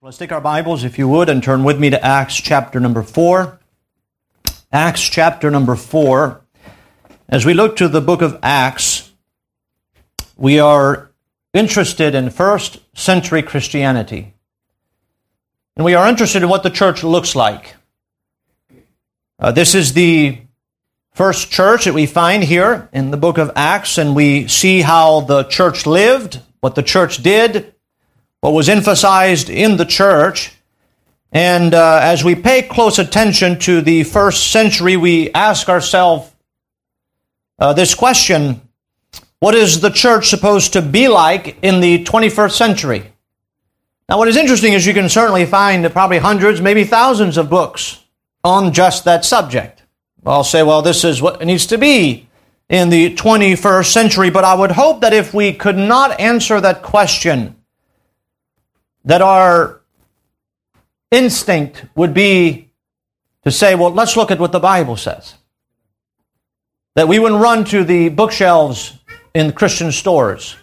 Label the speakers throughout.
Speaker 1: Let's take our Bibles, if you would, and turn with me to Acts chapter number 4. Acts chapter number 4. As we look to the book of Acts, we are interested in first century Christianity. And we are interested in what the church looks like. Uh, this is the first church that we find here in the book of Acts, and we see how the church lived, what the church did, what was emphasized in the church. And uh, as we pay close attention to the first century, we ask ourselves uh, this question What is the church supposed to be like in the 21st century? Now, what is interesting is you can certainly find probably hundreds, maybe thousands of books on just that subject. I'll say, well, this is what it needs to be in the 21st century, but I would hope that if we could not answer that question, that our instinct would be to say, well, let's look at what the Bible says. That we wouldn't run to the bookshelves in Christian stores,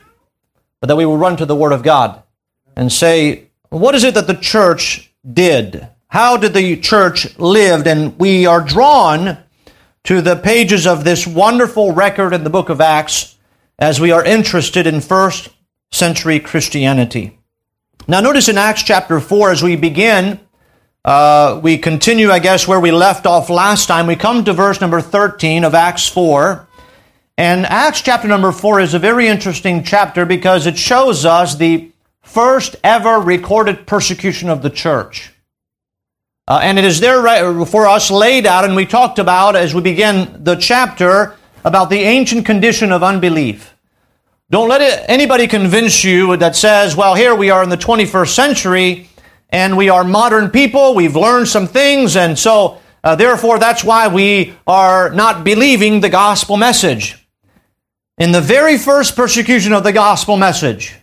Speaker 1: but that we would run to the Word of God and say, what is it that the church did? How did the church live? And we are drawn to the pages of this wonderful record in the book of Acts as we are interested in first century Christianity. Now, notice in Acts chapter 4, as we begin, uh, we continue, I guess, where we left off last time. We come to verse number 13 of Acts 4. And Acts chapter number 4 is a very interesting chapter because it shows us the first ever recorded persecution of the church. Uh, and it is there right for us laid out, and we talked about as we begin the chapter about the ancient condition of unbelief. Don't let it, anybody convince you that says, well, here we are in the 21st century and we are modern people, we've learned some things, and so uh, therefore that's why we are not believing the gospel message. In the very first persecution of the gospel message,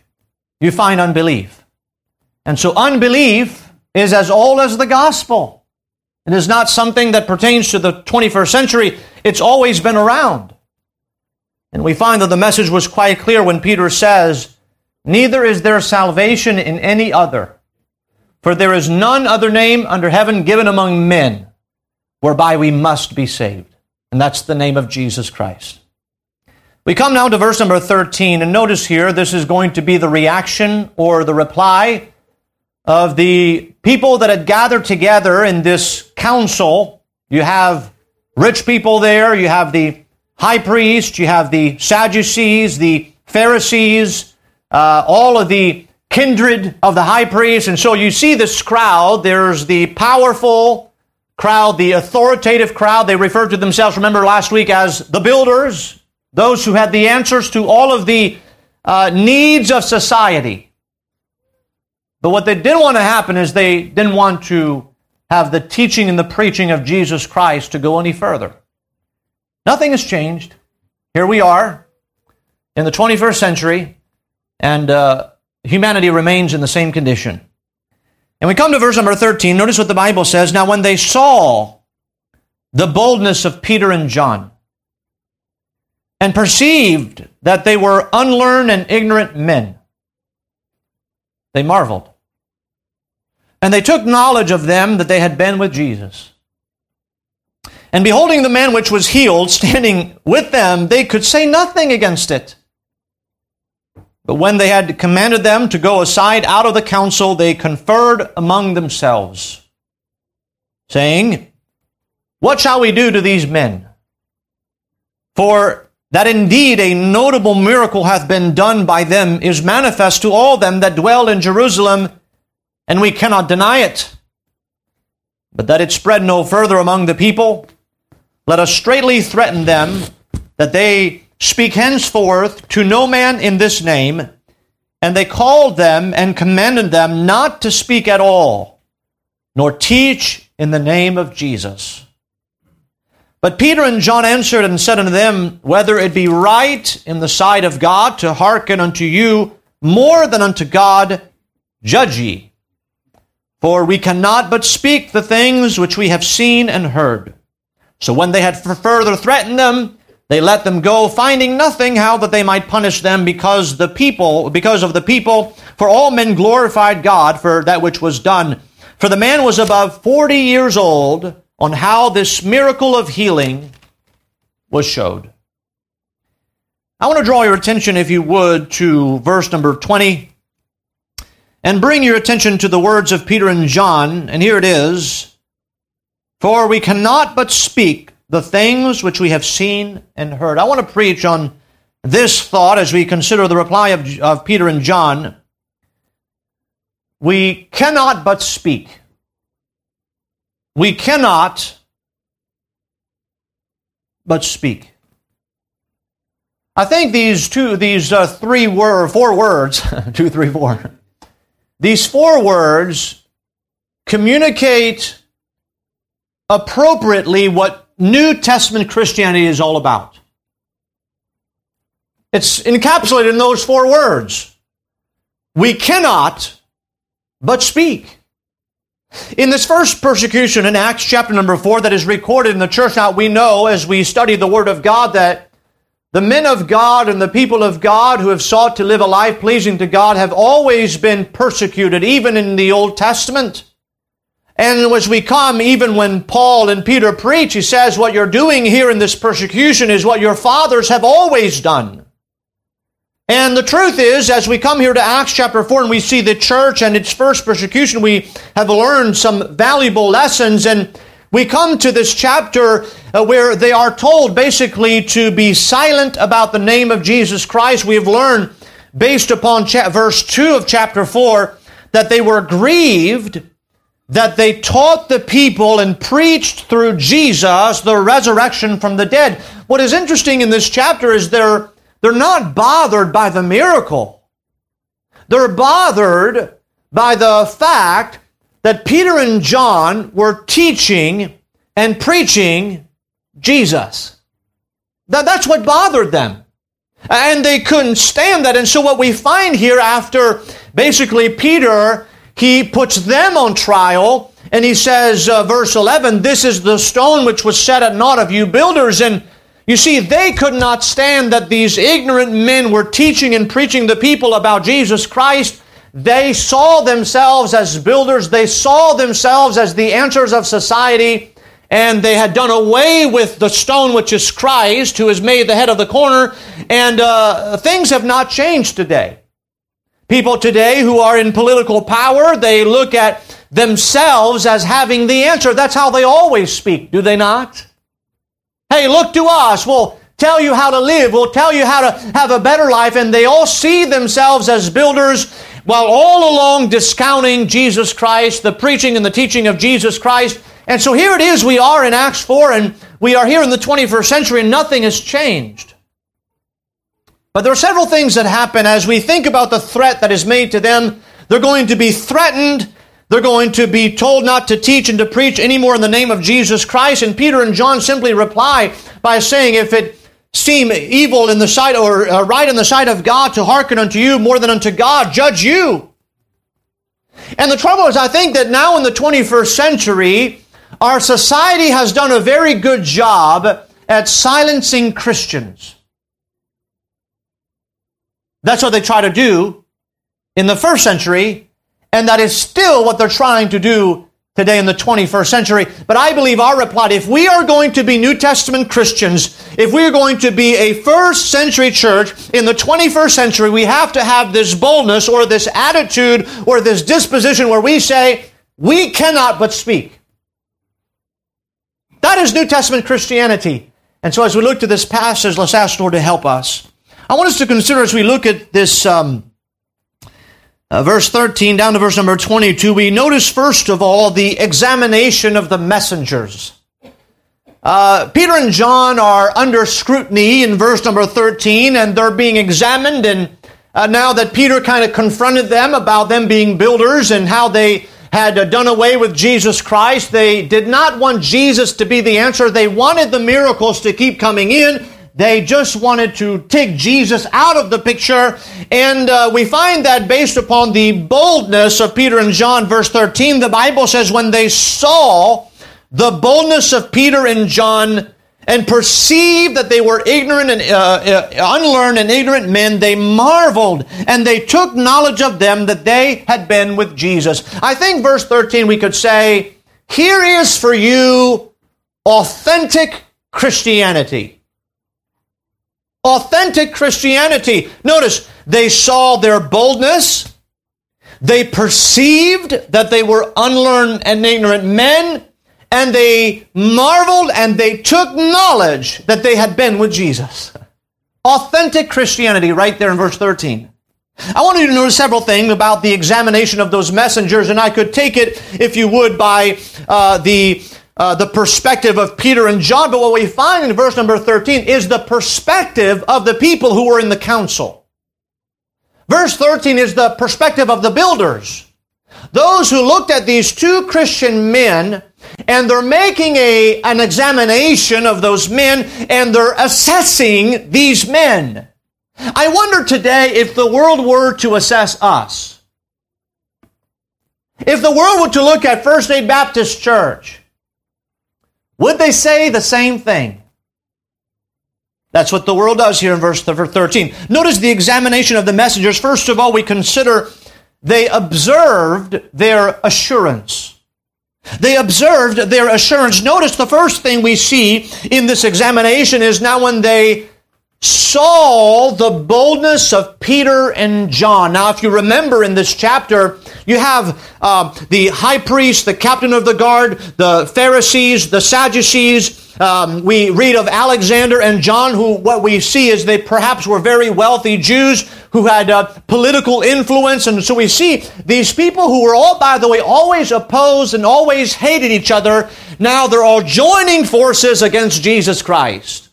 Speaker 1: you find unbelief. And so unbelief is as old as the gospel. It is not something that pertains to the 21st century, it's always been around. And we find that the message was quite clear when Peter says, Neither is there salvation in any other, for there is none other name under heaven given among men whereby we must be saved. And that's the name of Jesus Christ. We come now to verse number 13, and notice here this is going to be the reaction or the reply of the people that had gathered together in this council. You have rich people there, you have the high priest, you have the Sadducees, the Pharisees, uh, all of the kindred of the high priest. And so you see this crowd. There's the powerful crowd, the authoritative crowd. They referred to themselves, remember last week, as the builders, those who had the answers to all of the uh, needs of society. But what they didn't want to happen is they didn't want to have the teaching and the preaching of Jesus Christ to go any further. Nothing has changed. Here we are in the 21st century, and uh, humanity remains in the same condition. And we come to verse number 13. Notice what the Bible says. Now, when they saw the boldness of Peter and John, and perceived that they were unlearned and ignorant men, they marveled. And they took knowledge of them that they had been with Jesus. And beholding the man which was healed standing with them, they could say nothing against it. But when they had commanded them to go aside out of the council, they conferred among themselves, saying, What shall we do to these men? For that indeed a notable miracle hath been done by them is manifest to all them that dwell in Jerusalem, and we cannot deny it. But that it spread no further among the people, let us straightly threaten them that they speak henceforth to no man in this name. And they called them and commanded them not to speak at all, nor teach in the name of Jesus. But Peter and John answered and said unto them, Whether it be right in the sight of God to hearken unto you more than unto God, judge ye. For we cannot but speak the things which we have seen and heard. So when they had further threatened them, They let them go, finding nothing how that they might punish them because the people, because of the people, for all men glorified God for that which was done. For the man was above 40 years old on how this miracle of healing was showed. I want to draw your attention, if you would, to verse number 20 and bring your attention to the words of Peter and John. And here it is For we cannot but speak the things which we have seen and heard. I want to preach on this thought as we consider the reply of, of Peter and John. We cannot but speak. We cannot but speak. I think these two, these uh, three word, four words, two, three, four. These four words communicate appropriately what New Testament Christianity is all about. It's encapsulated in those four words. We cannot but speak. In this first persecution in Acts chapter number four that is recorded in the church, now we know as we study the Word of God that the men of God and the people of God who have sought to live a life pleasing to God have always been persecuted, even in the Old Testament. And as we come, even when Paul and Peter preach, he says, What you're doing here in this persecution is what your fathers have always done. And the truth is, as we come here to Acts chapter 4 and we see the church and its first persecution, we have learned some valuable lessons. And we come to this chapter uh, where they are told basically to be silent about the name of Jesus Christ. We have learned, based upon cha- verse 2 of chapter 4, that they were grieved that they taught the people and preached through Jesus the resurrection from the dead. What is interesting in this chapter is they're, they're not bothered by the miracle. They're bothered by the fact that Peter and John were teaching and preaching Jesus. That, that's what bothered them. And they couldn't stand that. And so what we find here after basically Peter he puts them on trial and he says, uh, verse 11, This is the stone which was set at naught of you builders. And you see, they could not stand that these ignorant men were teaching and preaching the people about Jesus Christ. They saw themselves as builders, they saw themselves as the answers of society, and they had done away with the stone which is Christ, who is made the head of the corner, and uh, things have not changed today. People today who are in political power, they look at themselves as having the answer. That's how they always speak, do they not? Hey, look to us. We'll tell you how to live. We'll tell you how to have a better life. And they all see themselves as builders while all along discounting Jesus Christ, the preaching and the teaching of Jesus Christ. And so here it is, we are in Acts 4, and we are here in the 21st century, and nothing has changed. But there are several things that happen as we think about the threat that is made to them. They're going to be threatened. They're going to be told not to teach and to preach anymore in the name of Jesus Christ. And Peter and John simply reply by saying, If it seem evil in the sight or uh, right in the sight of God to hearken unto you more than unto God, judge you. And the trouble is, I think that now in the 21st century, our society has done a very good job at silencing Christians. That's what they try to do in the first century, and that is still what they're trying to do today in the 21st century. But I believe our reply, if we are going to be New Testament Christians, if we are going to be a first century church in the 21st century, we have to have this boldness or this attitude or this disposition where we say, we cannot but speak. That is New Testament Christianity. And so as we look to this passage, let's ask the Lord to help us. I want us to consider as we look at this um, uh, verse 13 down to verse number 22, we notice first of all the examination of the messengers. Uh, Peter and John are under scrutiny in verse number 13, and they're being examined. And uh, now that Peter kind of confronted them about them being builders and how they had uh, done away with Jesus Christ, they did not want Jesus to be the answer. They wanted the miracles to keep coming in. They just wanted to take Jesus out of the picture. And uh, we find that based upon the boldness of Peter and John, verse 13, the Bible says, when they saw the boldness of Peter and John, and perceived that they were ignorant and uh, uh, unlearned and ignorant men, they marveled and they took knowledge of them that they had been with Jesus. I think verse 13 we could say, here is for you authentic Christianity. Authentic Christianity. Notice, they saw their boldness. They perceived that they were unlearned and ignorant men and they marveled and they took knowledge that they had been with Jesus. Authentic Christianity, right there in verse 13. I want you to notice several things about the examination of those messengers, and I could take it, if you would, by uh, the uh, the perspective of Peter and John. But what we find in verse number 13 is the perspective of the people who were in the council. Verse 13 is the perspective of the builders. Those who looked at these two Christian men and they're making a, an examination of those men and they're assessing these men. I wonder today if the world were to assess us. If the world were to look at First Aid Baptist Church, would they say the same thing? That's what the world does here in verse 13. Notice the examination of the messengers. First of all, we consider they observed their assurance. They observed their assurance. Notice the first thing we see in this examination is now when they saw the boldness of Peter and John. Now, if you remember in this chapter, you have uh, the high priest, the captain of the guard, the Pharisees, the Sadducees. Um, we read of Alexander and John, who what we see is they perhaps were very wealthy Jews who had uh, political influence. And so we see these people who were all, by the way, always opposed and always hated each other. Now they're all joining forces against Jesus Christ.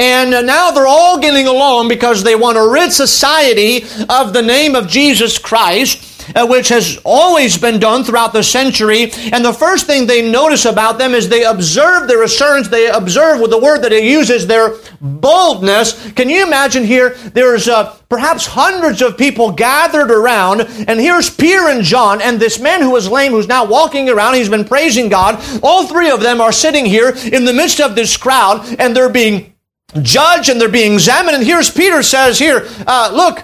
Speaker 1: And now they're all getting along because they want to rid society of the name of Jesus Christ. Uh, which has always been done throughout the century. And the first thing they notice about them is they observe their assurance. They observe with the word that he uses their boldness. Can you imagine here? There's uh, perhaps hundreds of people gathered around, and here's Peter and John, and this man who was lame, who's now walking around. He's been praising God. All three of them are sitting here in the midst of this crowd, and they're being judged and they're being examined. And here's Peter says here, uh, look,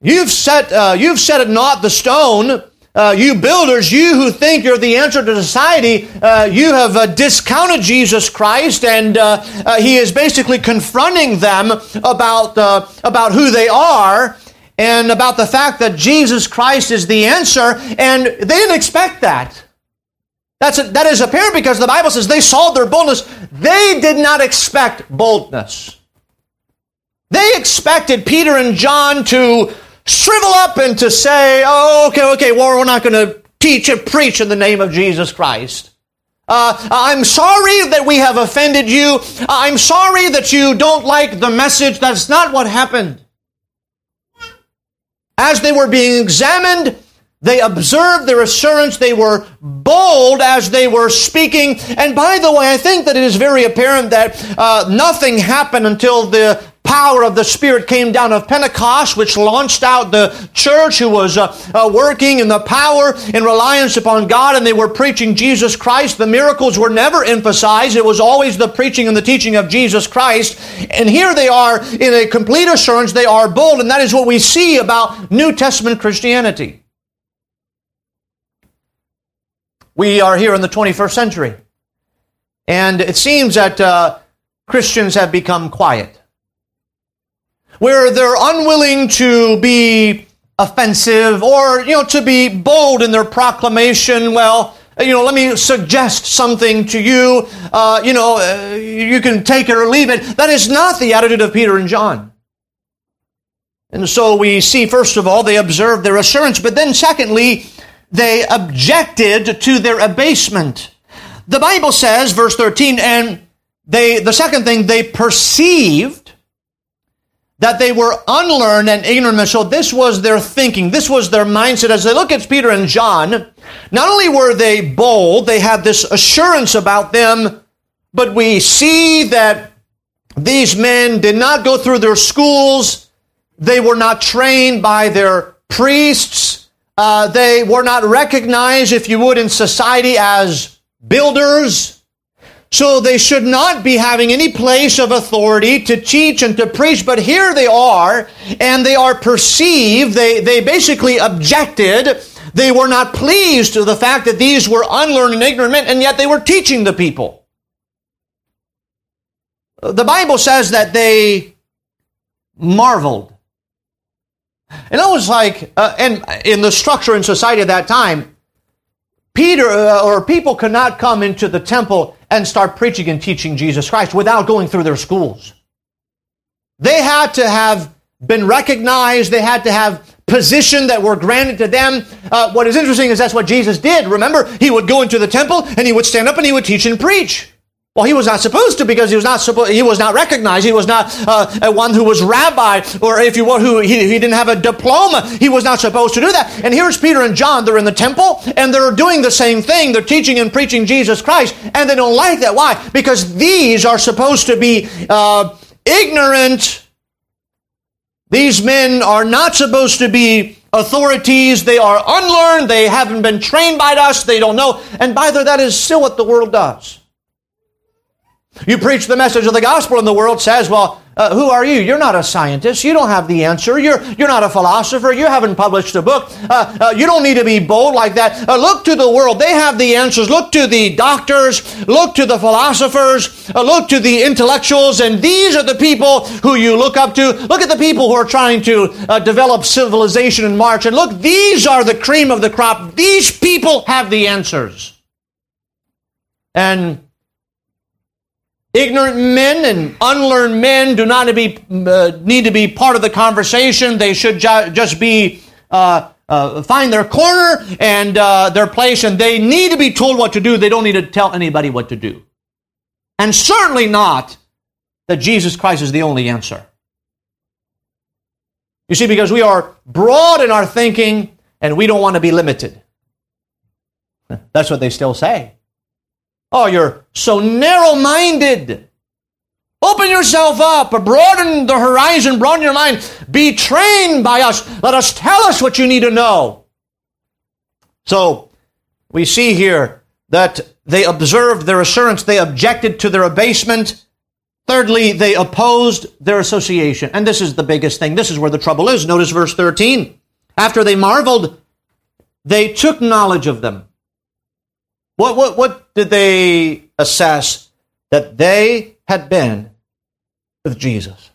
Speaker 1: you've set, uh, you've set it not the stone. Uh, you builders, you who think you're the answer to society, uh, you have uh, discounted Jesus Christ, and uh, uh, he is basically confronting them about, uh, about who they are and about the fact that Jesus Christ is the answer, and they didn't expect that. That's a, that is apparent because the Bible says they saw their boldness. They did not expect boldness. They expected Peter and John to shrivel up and to say, oh, okay, okay, well, we're not going to teach and preach in the name of Jesus Christ. Uh, I'm sorry that we have offended you. I'm sorry that you don't like the message. That's not what happened. As they were being examined, they observed their assurance. They were bold as they were speaking. And by the way, I think that it is very apparent that uh, nothing happened until the power of the Spirit came down of Pentecost, which launched out the church who was uh, uh, working in the power and reliance upon God, and they were preaching Jesus Christ. The miracles were never emphasized. It was always the preaching and the teaching of Jesus Christ. And here they are in a complete assurance. They are bold, and that is what we see about New Testament Christianity. We are here in the 21st century. And it seems that uh, Christians have become quiet. Where they're unwilling to be offensive or, you know, to be bold in their proclamation. Well, you know, let me suggest something to you. Uh, you know, uh, you can take it or leave it. That is not the attitude of Peter and John. And so we see, first of all, they observe their assurance, but then secondly, they objected to their abasement. The Bible says, verse 13, and they, the second thing, they perceived that they were unlearned and ignorant. So this was their thinking. This was their mindset. As they look at Peter and John, not only were they bold, they had this assurance about them, but we see that these men did not go through their schools. They were not trained by their priests. Uh, they were not recognized, if you would, in society as builders. So they should not be having any place of authority to teach and to preach, but here they are, and they are perceived, they, they basically objected, they were not pleased to the fact that these were unlearned and ignorant and yet they were teaching the people. The Bible says that they marveled. And it was like, uh, and in the structure in society at that time, Peter uh, or people could not come into the temple and start preaching and teaching Jesus Christ without going through their schools. They had to have been recognized, they had to have position that were granted to them. Uh, what is interesting is that's what Jesus did. Remember, he would go into the temple and he would stand up and he would teach and preach. Well, he was not supposed to because he was not he was not recognized. He was not uh, one who was rabbi, or if you will, who he, he didn't have a diploma. He was not supposed to do that. And here's Peter and John. They're in the temple and they're doing the same thing. They're teaching and preaching Jesus Christ, and they don't like that. Why? Because these are supposed to be uh, ignorant. These men are not supposed to be authorities. They are unlearned. They haven't been trained by us. They don't know. And by the way, that is still what the world does. You preach the message of the gospel, and the world says, Well, uh, who are you? You're not a scientist. You don't have the answer. You're, you're not a philosopher. You haven't published a book. Uh, uh, you don't need to be bold like that. Uh, look to the world. They have the answers. Look to the doctors. Look to the philosophers. Uh, look to the intellectuals. And these are the people who you look up to. Look at the people who are trying to uh, develop civilization and march. And look, these are the cream of the crop. These people have the answers. And Ignorant men and unlearned men do not be, uh, need to be part of the conversation. They should ju- just be uh, uh, find their corner and uh, their place, and they need to be told what to do. They don't need to tell anybody what to do, and certainly not that Jesus Christ is the only answer. You see, because we are broad in our thinking, and we don't want to be limited. That's what they still say. Oh, you're so narrow minded. Open yourself up, broaden the horizon, broaden your mind. Be trained by us. Let us tell us what you need to know. So, we see here that they observed their assurance, they objected to their abasement. Thirdly, they opposed their association. And this is the biggest thing. This is where the trouble is. Notice verse 13. After they marveled, they took knowledge of them. What, what, what did they assess? That they had been with Jesus.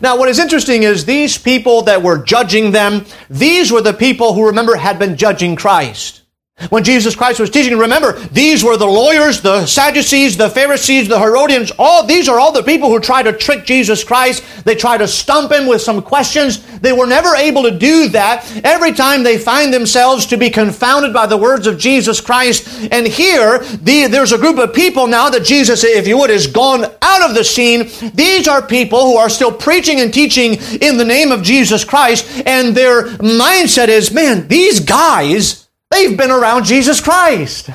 Speaker 1: Now, what is interesting is these people that were judging them, these were the people who, remember, had been judging Christ. When Jesus Christ was teaching, remember, these were the lawyers, the Sadducees, the Pharisees, the Herodians. All these are all the people who try to trick Jesus Christ. They try to stump him with some questions. They were never able to do that. Every time they find themselves to be confounded by the words of Jesus Christ. And here, the, there's a group of people now that Jesus, if you would, has gone out of the scene. These are people who are still preaching and teaching in the name of Jesus Christ. And their mindset is, man, these guys, They've been around Jesus Christ.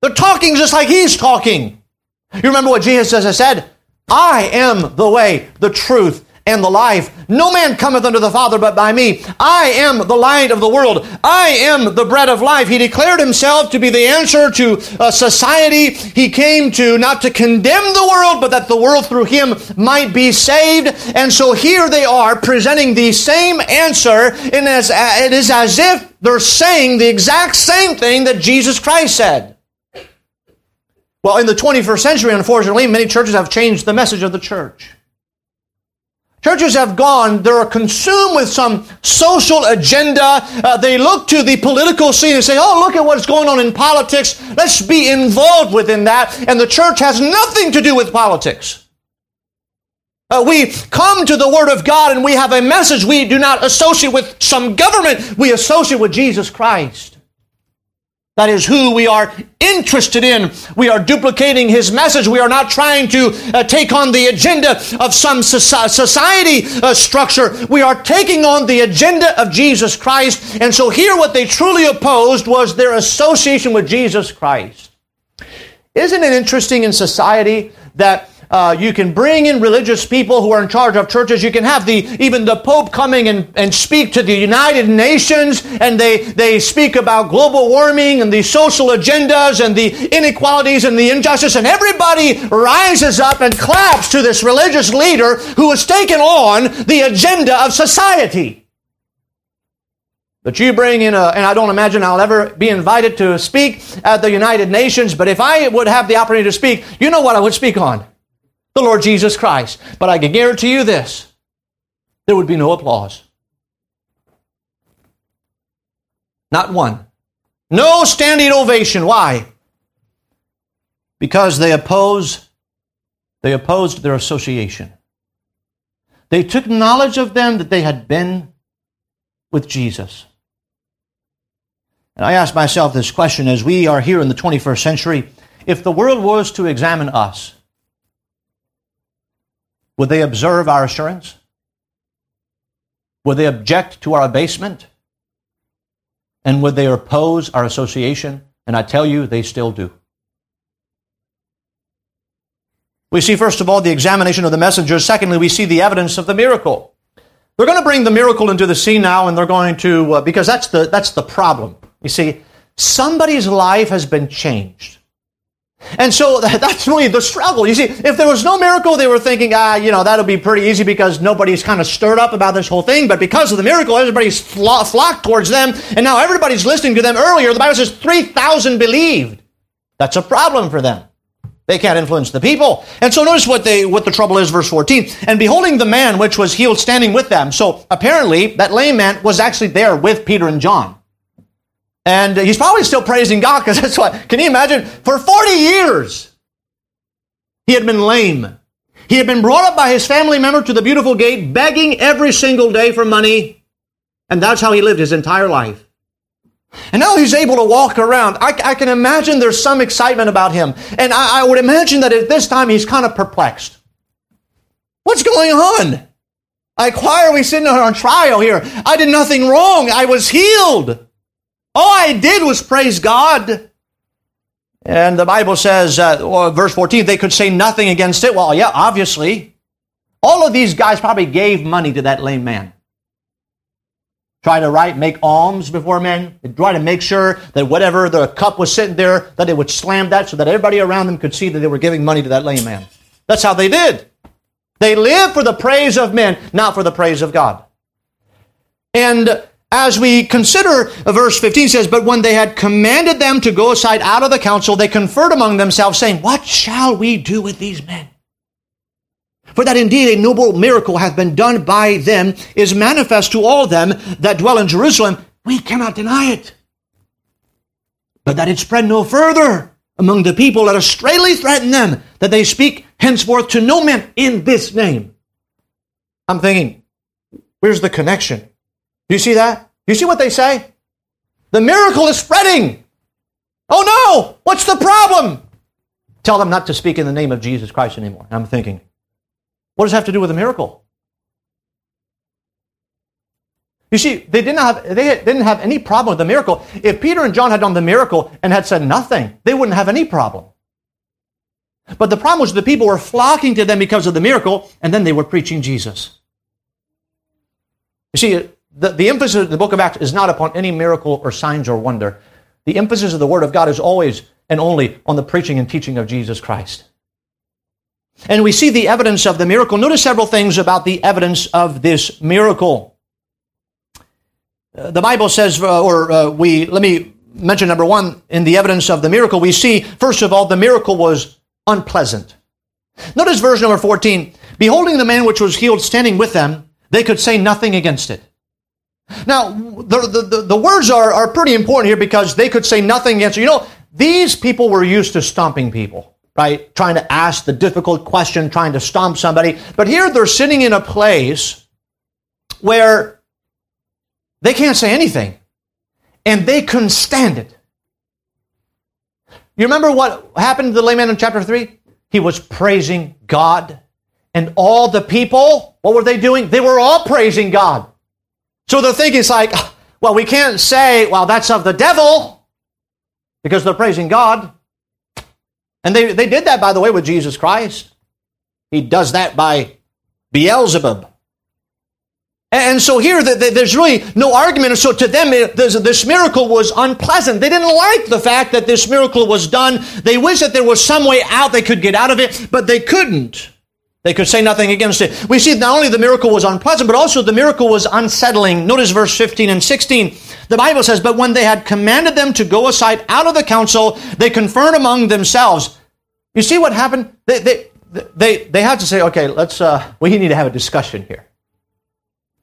Speaker 1: They're talking just like he's talking. You remember what Jesus has said? I am the way, the truth, and the life. No man cometh unto the Father but by me. I am the light of the world. I am the bread of life. He declared himself to be the answer to uh, society. He came to not to condemn the world, but that the world through him might be saved. And so here they are presenting the same answer, and as, uh, it is as if they're saying the exact same thing that Jesus Christ said. Well, in the 21st century, unfortunately, many churches have changed the message of the church. Churches have gone, they're consumed with some social agenda. Uh, they look to the political scene and say, oh, look at what's going on in politics. Let's be involved within that. And the church has nothing to do with politics. Uh, we come to the Word of God and we have a message. We do not associate with some government, we associate with Jesus Christ. That is who we are interested in. We are duplicating his message. We are not trying to uh, take on the agenda of some society uh, structure. We are taking on the agenda of Jesus Christ. And so here what they truly opposed was their association with Jesus Christ. Isn't it interesting in society that uh, you can bring in religious people who are in charge of churches. You can have the even the Pope coming and, and speak to the United Nations, and they, they speak about global warming and the social agendas and the inequalities and the injustice, and everybody rises up and claps to this religious leader who has taken on the agenda of society. But you bring in a, and I don't imagine I'll ever be invited to speak at the United Nations, but if I would have the opportunity to speak, you know what I would speak on? The Lord Jesus Christ. But I can guarantee you this there would be no applause. Not one. No standing ovation. Why? Because they oppose, they opposed their association. They took knowledge of them that they had been with Jesus. And I ask myself this question as we are here in the 21st century if the world was to examine us, would they observe our assurance? Would they object to our abasement? And would they oppose our association? And I tell you, they still do. We see, first of all, the examination of the messengers. Secondly, we see the evidence of the miracle. They're going to bring the miracle into the scene now, and they're going to, uh, because that's the, that's the problem. You see, somebody's life has been changed. And so that's really the struggle. You see, if there was no miracle, they were thinking, ah, you know, that'll be pretty easy because nobody's kind of stirred up about this whole thing. But because of the miracle, everybody's flocked towards them. And now everybody's listening to them earlier. The Bible says 3,000 believed. That's a problem for them. They can't influence the people. And so notice what they what the trouble is, verse 14. And beholding the man which was healed standing with them. So apparently that lame man was actually there with Peter and John. And he's probably still praising God because that's what, can you imagine? For 40 years, he had been lame. He had been brought up by his family member to the beautiful gate, begging every single day for money. And that's how he lived his entire life. And now he's able to walk around. I, I can imagine there's some excitement about him. And I, I would imagine that at this time he's kind of perplexed. What's going on? Like, why are we sitting on trial here? I did nothing wrong. I was healed. All I did was praise God. And the Bible says, uh, verse 14, they could say nothing against it. Well, yeah, obviously. All of these guys probably gave money to that lame man. Try to write, make alms before men. Try to make sure that whatever the cup was sitting there, that they would slam that so that everybody around them could see that they were giving money to that lame man. That's how they did. They lived for the praise of men, not for the praise of God. And as we consider uh, verse 15 says, But when they had commanded them to go aside out of the council, they conferred among themselves, saying, What shall we do with these men? For that indeed a noble miracle hath been done by them is manifest to all them that dwell in Jerusalem. We cannot deny it. But that it spread no further among the people, let us straightly threaten them that they speak henceforth to no man in this name. I'm thinking, where's the connection? You see that? You see what they say? The miracle is spreading. Oh no! What's the problem? Tell them not to speak in the name of Jesus Christ anymore. I'm thinking, what does it have to do with a miracle? You see, they didn't have they didn't have any problem with the miracle. If Peter and John had done the miracle and had said nothing, they wouldn't have any problem. But the problem was the people were flocking to them because of the miracle, and then they were preaching Jesus. You see, the, the emphasis of the book of Acts is not upon any miracle or signs or wonder. The emphasis of the Word of God is always and only on the preaching and teaching of Jesus Christ. And we see the evidence of the miracle. Notice several things about the evidence of this miracle. Uh, the Bible says, uh, or uh, we, let me mention number one, in the evidence of the miracle, we see, first of all, the miracle was unpleasant. Notice verse number 14. Beholding the man which was healed standing with them, they could say nothing against it. Now, the, the, the, words are, are pretty important here because they could say nothing against you. know, these people were used to stomping people, right? Trying to ask the difficult question, trying to stomp somebody. But here they're sitting in a place where they can't say anything and they couldn't stand it. You remember what happened to the layman in chapter 3? He was praising God. And all the people, what were they doing? They were all praising God. So they're thinking it's like, well, we can't say, well, that's of the devil because they're praising God. And they, they did that, by the way, with Jesus Christ. he does that by Beelzebub. And so here, there's really no argument. So to them, this miracle was unpleasant. They didn't like the fact that this miracle was done. They wish that there was some way out they could get out of it, but they couldn't. They could say nothing against it. We see not only the miracle was unpleasant, but also the miracle was unsettling. Notice verse 15 and 16. The Bible says, But when they had commanded them to go aside out of the council, they conferred among themselves. You see what happened? They, they, they, they had to say, okay, let's, uh, we need to have a discussion here.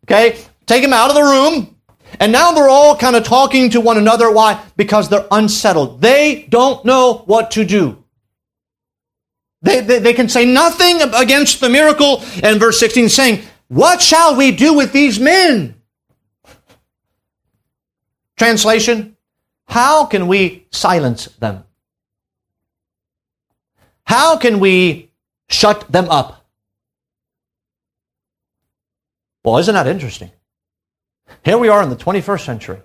Speaker 1: Okay? Take him out of the room. And now they're all kind of talking to one another. Why? Because they're unsettled. They don't know what to do. They, they, they can say nothing against the miracle. And verse 16 saying, What shall we do with these men? Translation How can we silence them? How can we shut them up? Well, isn't that interesting? Here we are in the 21st century.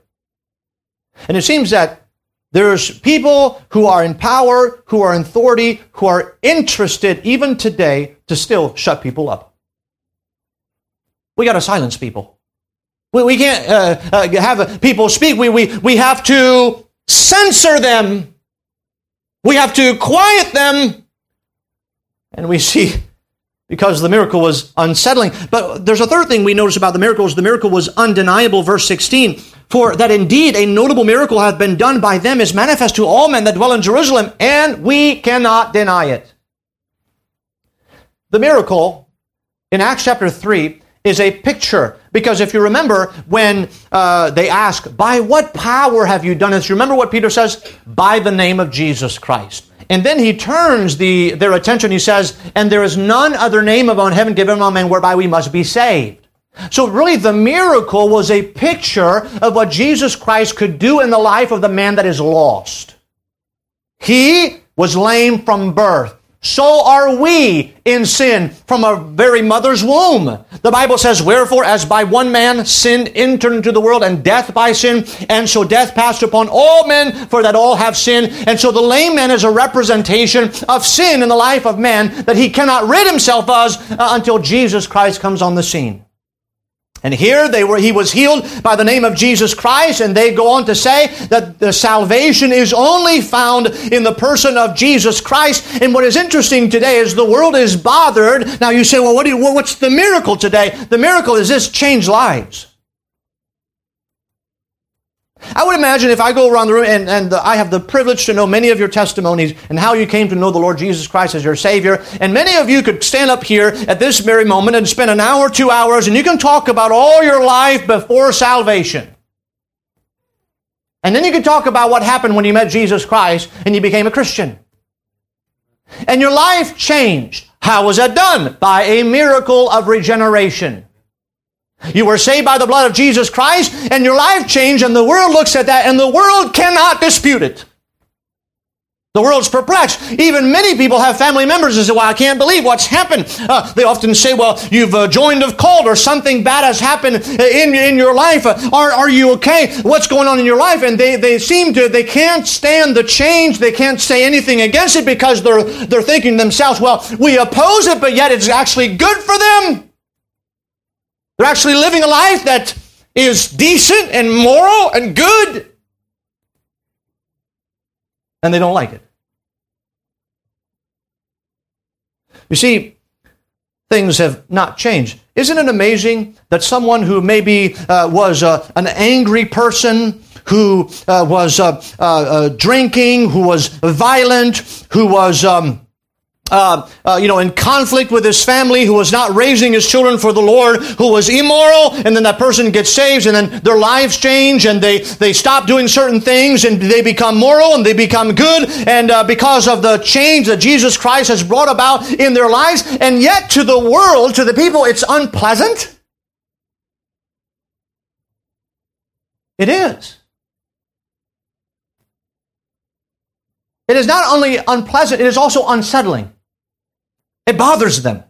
Speaker 1: And it seems that there's people who are in power, who are in authority, who are interested even today to still shut people up. We got to silence people. We, we can't uh, uh, have people speak. We, we, we have to censor them. We have to quiet them. And we see because the miracle was unsettling. But there's a third thing we notice about the miracle is the miracle was undeniable. Verse 16, for that indeed a notable miracle hath been done by them is manifest to all men that dwell in Jerusalem, and we cannot deny it. The miracle in Acts chapter 3 is a picture. Because if you remember, when uh, they ask, By what power have you done this? You remember what Peter says? By the name of Jesus Christ. And then he turns the, their attention. He says, And there is none other name upon heaven given among men whereby we must be saved. So really the miracle was a picture of what Jesus Christ could do in the life of the man that is lost. He was lame from birth. So are we in sin from a very mother's womb. The Bible says, Wherefore, as by one man sin entered into the world, and death by sin, and so death passed upon all men, for that all have sinned. And so the lame man is a representation of sin in the life of man that he cannot rid himself of uh, until Jesus Christ comes on the scene. And here they were, he was healed by the name of Jesus Christ, and they go on to say that the salvation is only found in the person of Jesus Christ. And what is interesting today is the world is bothered. Now you say, well, what do you, what's the miracle today? The miracle is this change lives. I would imagine if I go around the room and, and I have the privilege to know many of your testimonies and how you came to know the Lord Jesus Christ as your Savior, and many of you could stand up here at this very moment and spend an hour, two hours, and you can talk about all your life before salvation. And then you can talk about what happened when you met Jesus Christ and you became a Christian. And your life changed. How was that done? By a miracle of regeneration. You were saved by the blood of Jesus Christ, and your life changed, and the world looks at that, and the world cannot dispute it. The world's perplexed. Even many people have family members and say, Well, I can't believe what's happened. Uh, they often say, Well, you've uh, joined a cult or something bad has happened in, in your life. Uh, are, are you okay? What's going on in your life? And they, they seem to, they can't stand the change. They can't say anything against it because they're, they're thinking themselves, Well, we oppose it, but yet it's actually good for them. They're actually living a life that is decent and moral and good. And they don't like it. You see, things have not changed. Isn't it amazing that someone who maybe uh, was uh, an angry person, who uh, was uh, uh, uh, drinking, who was violent, who was. Um, uh, uh, you know, in conflict with his family, who was not raising his children for the Lord, who was immoral, and then that person gets saved, and then their lives change, and they, they stop doing certain things, and they become moral, and they become good, and uh, because of the change that Jesus Christ has brought about in their lives, and yet to the world, to the people, it's unpleasant. It is. It is not only unpleasant, it is also unsettling. It bothers them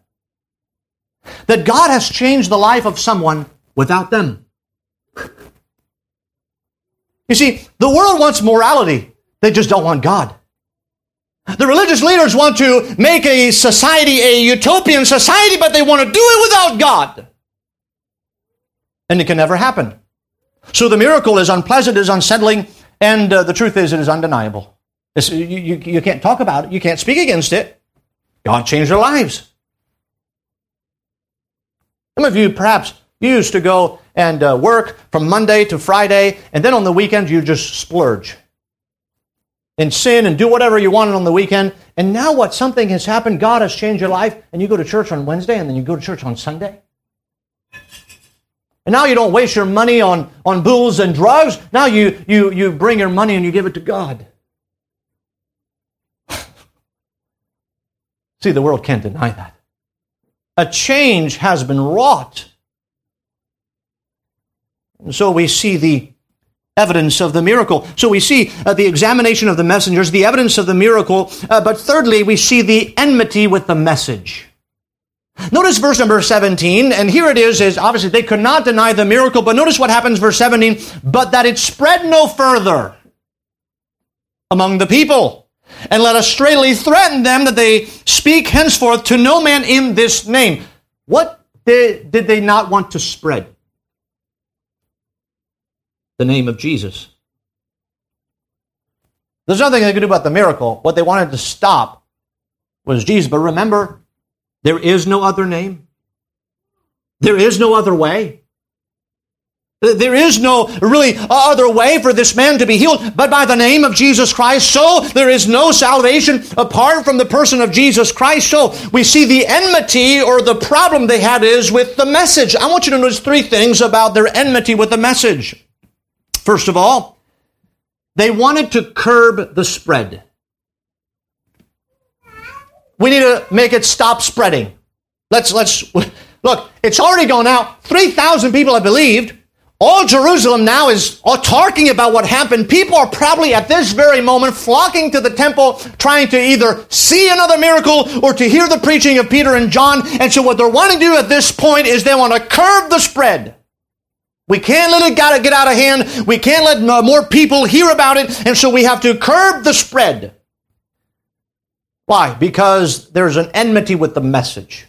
Speaker 1: that God has changed the life of someone without them. You see, the world wants morality, they just don't want God. The religious leaders want to make a society a utopian society, but they want to do it without God. And it can never happen. So the miracle is unpleasant, is unsettling, and uh, the truth is it is undeniable. You, you, you can't talk about it, you can't speak against it. God changed their lives. Some of you perhaps used to go and uh, work from Monday to Friday, and then on the weekend you just splurge and sin and do whatever you wanted on the weekend. And now what? Something has happened. God has changed your life, and you go to church on Wednesday, and then you go to church on Sunday. And now you don't waste your money on, on booze and drugs. Now you, you, you bring your money and you give it to God. See, the world can't deny that. A change has been wrought. And so we see the evidence of the miracle. So we see uh, the examination of the messengers, the evidence of the miracle, uh, but thirdly, we see the enmity with the message. Notice verse number 17, and here it is, is obviously they could not deny the miracle, but notice what happens verse 17, but that it spread no further among the people. And let us straightly threaten them that they speak henceforth to no man in this name. What did, did they not want to spread? The name of Jesus. There's nothing they could do about the miracle. What they wanted to stop was Jesus. But remember, there is no other name. There is no other way. There is no really other way for this man to be healed but by the name of Jesus Christ. So there is no salvation apart from the person of Jesus Christ. So we see the enmity or the problem they had is with the message. I want you to notice three things about their enmity with the message. First of all, they wanted to curb the spread. We need to make it stop spreading. Let's let's look. It's already gone out. Three thousand people have believed. All Jerusalem now is talking about what happened. People are probably at this very moment flocking to the temple, trying to either see another miracle or to hear the preaching of Peter and John. And so, what they're wanting to do at this point is they want to curb the spread. We can't let it get out of hand. We can't let more people hear about it. And so, we have to curb the spread. Why? Because there's an enmity with the message.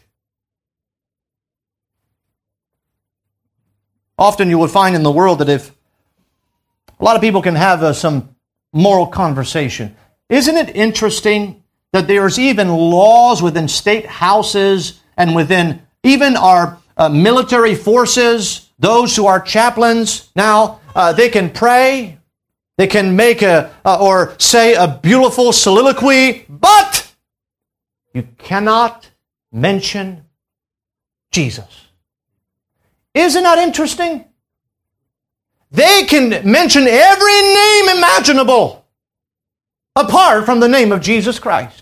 Speaker 1: Often you will find in the world that if a lot of people can have uh, some moral conversation, isn't it interesting that there's even laws within state houses and within even our uh, military forces, those who are chaplains now, uh, they can pray, they can make a uh, or say a beautiful soliloquy, but you cannot mention Jesus. Isn't that interesting? They can mention every name imaginable apart from the name of Jesus Christ.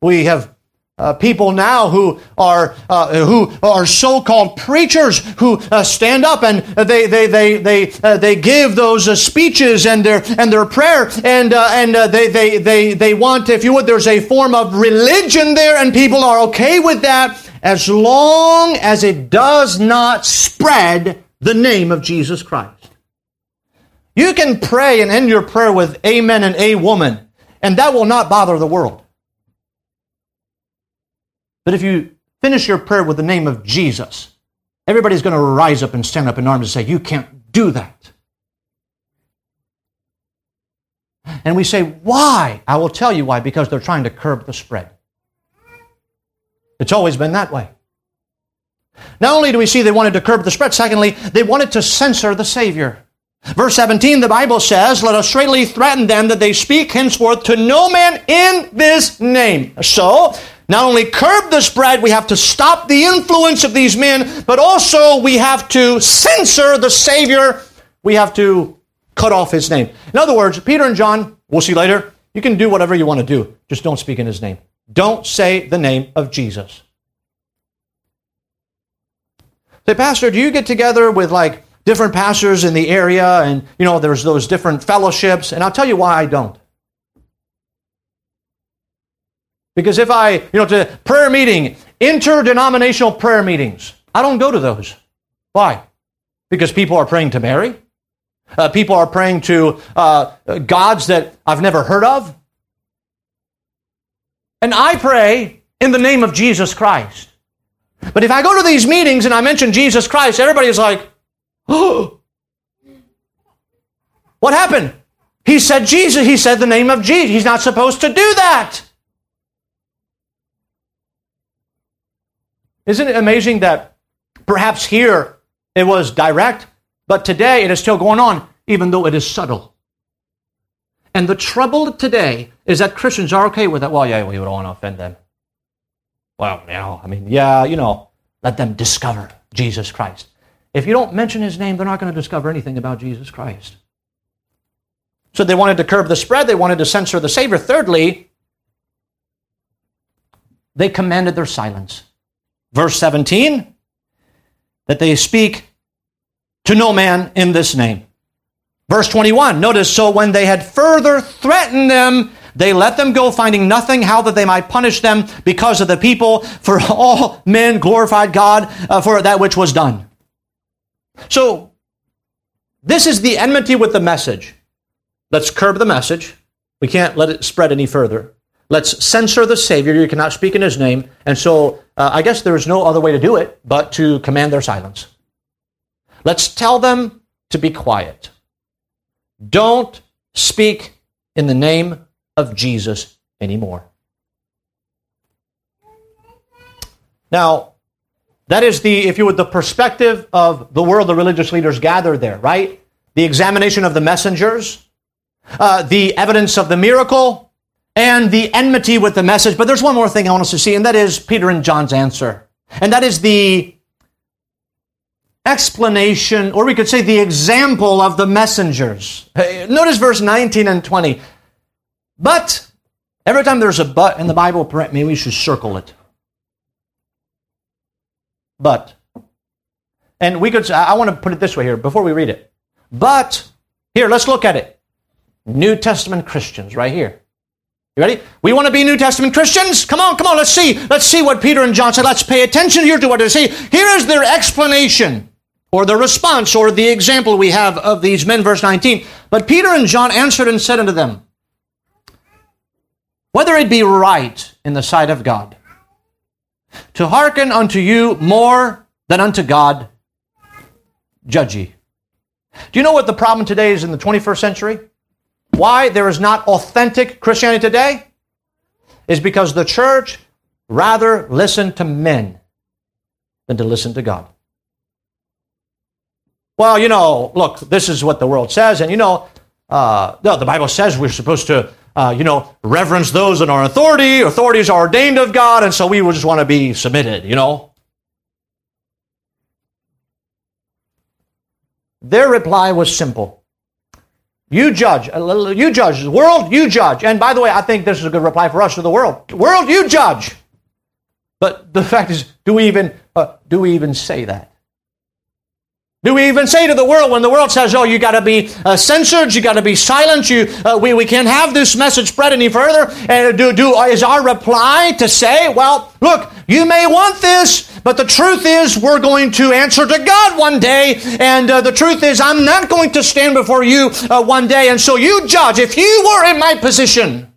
Speaker 1: We have uh, people now who are uh, who are so-called preachers who uh, stand up and they they they they uh, they give those uh, speeches and their and their prayer and uh, and they they they they want if you would there's a form of religion there and people are okay with that as long as it does not spread the name of Jesus Christ. You can pray and end your prayer with amen and a woman and that will not bother the world. But if you finish your prayer with the name of Jesus, everybody's going to rise up and stand up in arms and say, You can't do that. And we say, Why? I will tell you why, because they're trying to curb the spread. It's always been that way. Not only do we see they wanted to curb the spread, secondly, they wanted to censor the Savior. Verse 17, the Bible says, Let us straightly threaten them that they speak henceforth to no man in this name. So, not only curb the spread, we have to stop the influence of these men, but also we have to censor the Savior. We have to cut off his name. In other words, Peter and John, we'll see later, you can do whatever you want to do, just don't speak in his name. Don't say the name of Jesus. Say, Pastor, do you get together with like different pastors in the area and, you know, there's those different fellowships? And I'll tell you why I don't. Because if I, you know, to prayer meeting, interdenominational prayer meetings, I don't go to those. Why? Because people are praying to Mary? Uh, people are praying to uh, gods that I've never heard of. And I pray in the name of Jesus Christ. But if I go to these meetings and I mention Jesus Christ, everybody's like, oh, what happened? He said Jesus. He said the name of Jesus. He's not supposed to do that. Isn't it amazing that perhaps here it was direct, but today it is still going on, even though it is subtle. And the trouble today is that Christians are okay with that. Well, yeah, we don't want to offend them. Well, you know, I mean, yeah, you know, let them discover Jesus Christ. If you don't mention his name, they're not going to discover anything about Jesus Christ. So they wanted to curb the spread, they wanted to censor the Savior. Thirdly, they commanded their silence. Verse 17, that they speak to no man in this name. Verse 21, notice, so when they had further threatened them, they let them go, finding nothing how that they might punish them because of the people. For all men glorified God uh, for that which was done. So, this is the enmity with the message. Let's curb the message. We can't let it spread any further. Let's censor the Savior. You cannot speak in his name. And so, uh, I guess there is no other way to do it but to command their silence. Let's tell them to be quiet. Don't speak in the name of Jesus anymore. Now, that is the, if you would, the perspective of the world the religious leaders gathered there, right? The examination of the messengers, uh, the evidence of the miracle, and the enmity with the message. But there's one more thing I want us to see, and that is Peter and John's answer. And that is the explanation, or we could say the example of the messengers. Notice verse 19 and 20. But, every time there's a but in the Bible, maybe we should circle it. But. And we could, I want to put it this way here before we read it. But, here, let's look at it. New Testament Christians, right here. You ready? We want to be New Testament Christians? Come on, come on, let's see. Let's see what Peter and John said. Let's pay attention here to what they say. Here is their explanation, or the response, or the example we have of these men, verse 19. But Peter and John answered and said unto them, whether it be right in the sight of God, to hearken unto you more than unto God, judge ye. Do you know what the problem today is in the 21st century? Why there is not authentic Christianity today? Is because the church rather listen to men than to listen to God. Well, you know, look, this is what the world says, and you know, uh, no, the Bible says we're supposed to uh, you know, reverence those in our authority. Authorities are ordained of God, and so we just want to be submitted, you know. Their reply was simple. You judge. You judge. The world, you judge. And by the way, I think this is a good reply for us to the world. World, you judge. But the fact is, do we even uh, do we even say that? Do we even say to the world when the world says, "Oh, you got to be uh, censored, you got to be silent, you uh, we, we can't have this message spread any further"? And do do is our reply to say, "Well, look, you may want this, but the truth is, we're going to answer to God one day, and uh, the truth is, I'm not going to stand before you uh, one day, and so you judge. If you were in my position."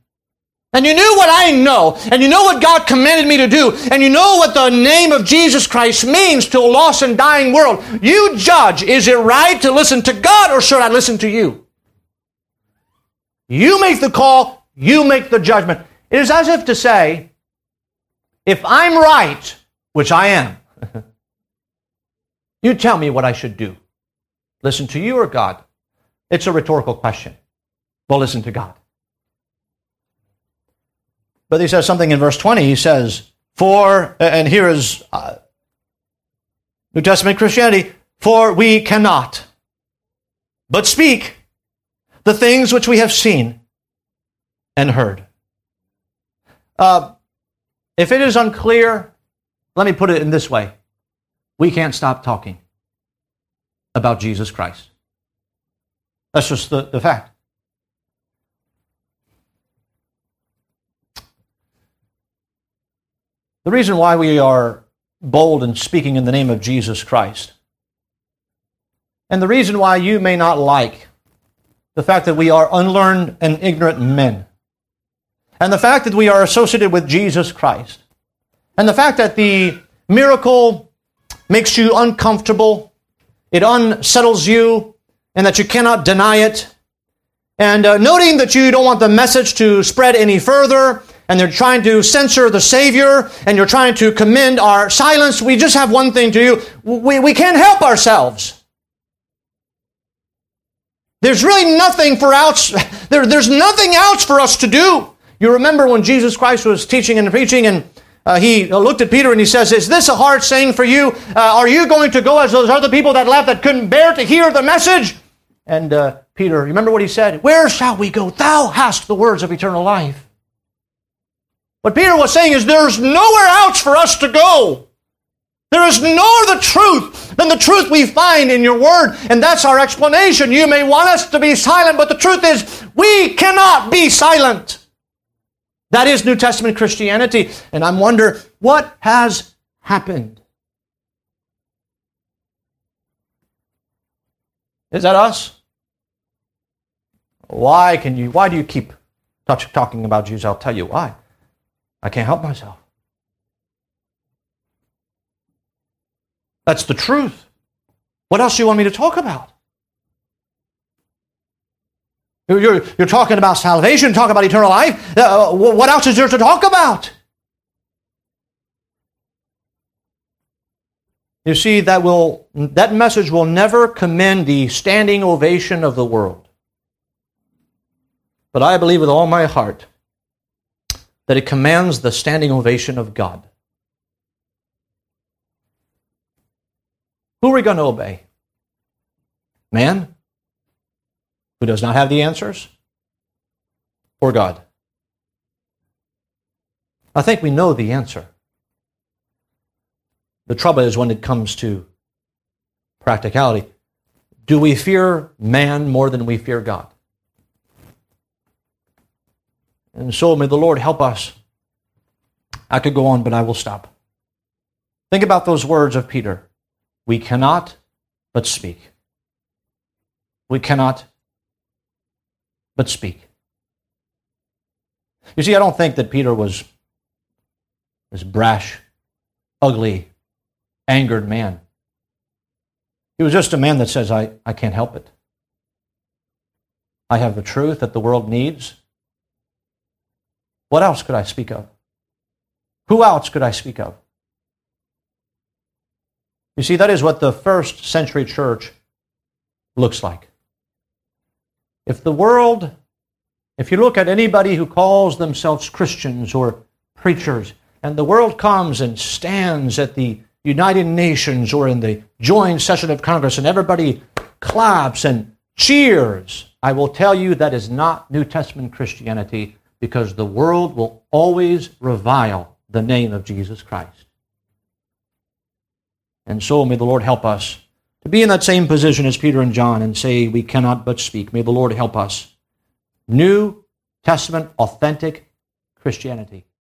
Speaker 1: And you knew what I know, and you know what God commanded me to do, and you know what the name of Jesus Christ means to a lost and dying world, you judge is it right to listen to God or should I listen to you? You make the call, you make the judgment. It is as if to say, if I'm right, which I am, you tell me what I should do. Listen to you or God? It's a rhetorical question. Well, listen to God. But he says something in verse 20. He says, For, and here is uh, New Testament Christianity, for we cannot but speak the things which we have seen and heard. Uh, if it is unclear, let me put it in this way we can't stop talking about Jesus Christ. That's just the, the fact. The reason why we are bold in speaking in the name of Jesus Christ And the reason why you may not like the fact that we are unlearned and ignorant men, and the fact that we are associated with Jesus Christ, and the fact that the miracle makes you uncomfortable, it unsettles you, and that you cannot deny it. And uh, noting that you don't want the message to spread any further, and they're trying to censor the Savior, and you're trying to commend our silence, we just have one thing to do. We, we can't help ourselves. There's really nothing for else, there, there's nothing else for us to do. You remember when Jesus Christ was teaching and preaching, and uh, he looked at Peter and he says, Is this a hard saying for you? Uh, are you going to go as those other people that left that couldn't bear to hear the message? And uh, Peter, remember what he said? Where shall we go? Thou hast the words of eternal life. What Peter was saying is there's nowhere else for us to go. There is no other truth than the truth we find in your word, and that's our explanation. You may want us to be silent, but the truth is we cannot be silent. That is New Testament Christianity. And I'm wondering what has happened? Is that us? Why can you why do you keep talking about Jews? I'll tell you why. I can't help myself. That's the truth. What else do you want me to talk about? You're, you're talking about salvation, talking about eternal life. Uh, what else is there to talk about? You see, that will that message will never commend the standing ovation of the world. But I believe with all my heart that it commands the standing ovation of God. Who are we going to obey? Man? who does not have the answers, or God? I think we know the answer. The trouble is when it comes to practicality. Do we fear man more than we fear God? And so may the Lord help us. I could go on, but I will stop. Think about those words of Peter. We cannot but speak. We cannot but speak. You see, I don't think that Peter was this brash, ugly, angered man. He was just a man that says, I, I can't help it. I have the truth that the world needs. What else could I speak of? Who else could I speak of? You see, that is what the first century church looks like. If the world, if you look at anybody who calls themselves Christians or preachers, and the world comes and stands at the United Nations or in the joint session of Congress and everybody claps and cheers, I will tell you that is not New Testament Christianity because the world will always revile the name of Jesus Christ. And so may the Lord help us to be in that same position as Peter and John and say, We cannot but speak. May the Lord help us. New Testament, authentic Christianity.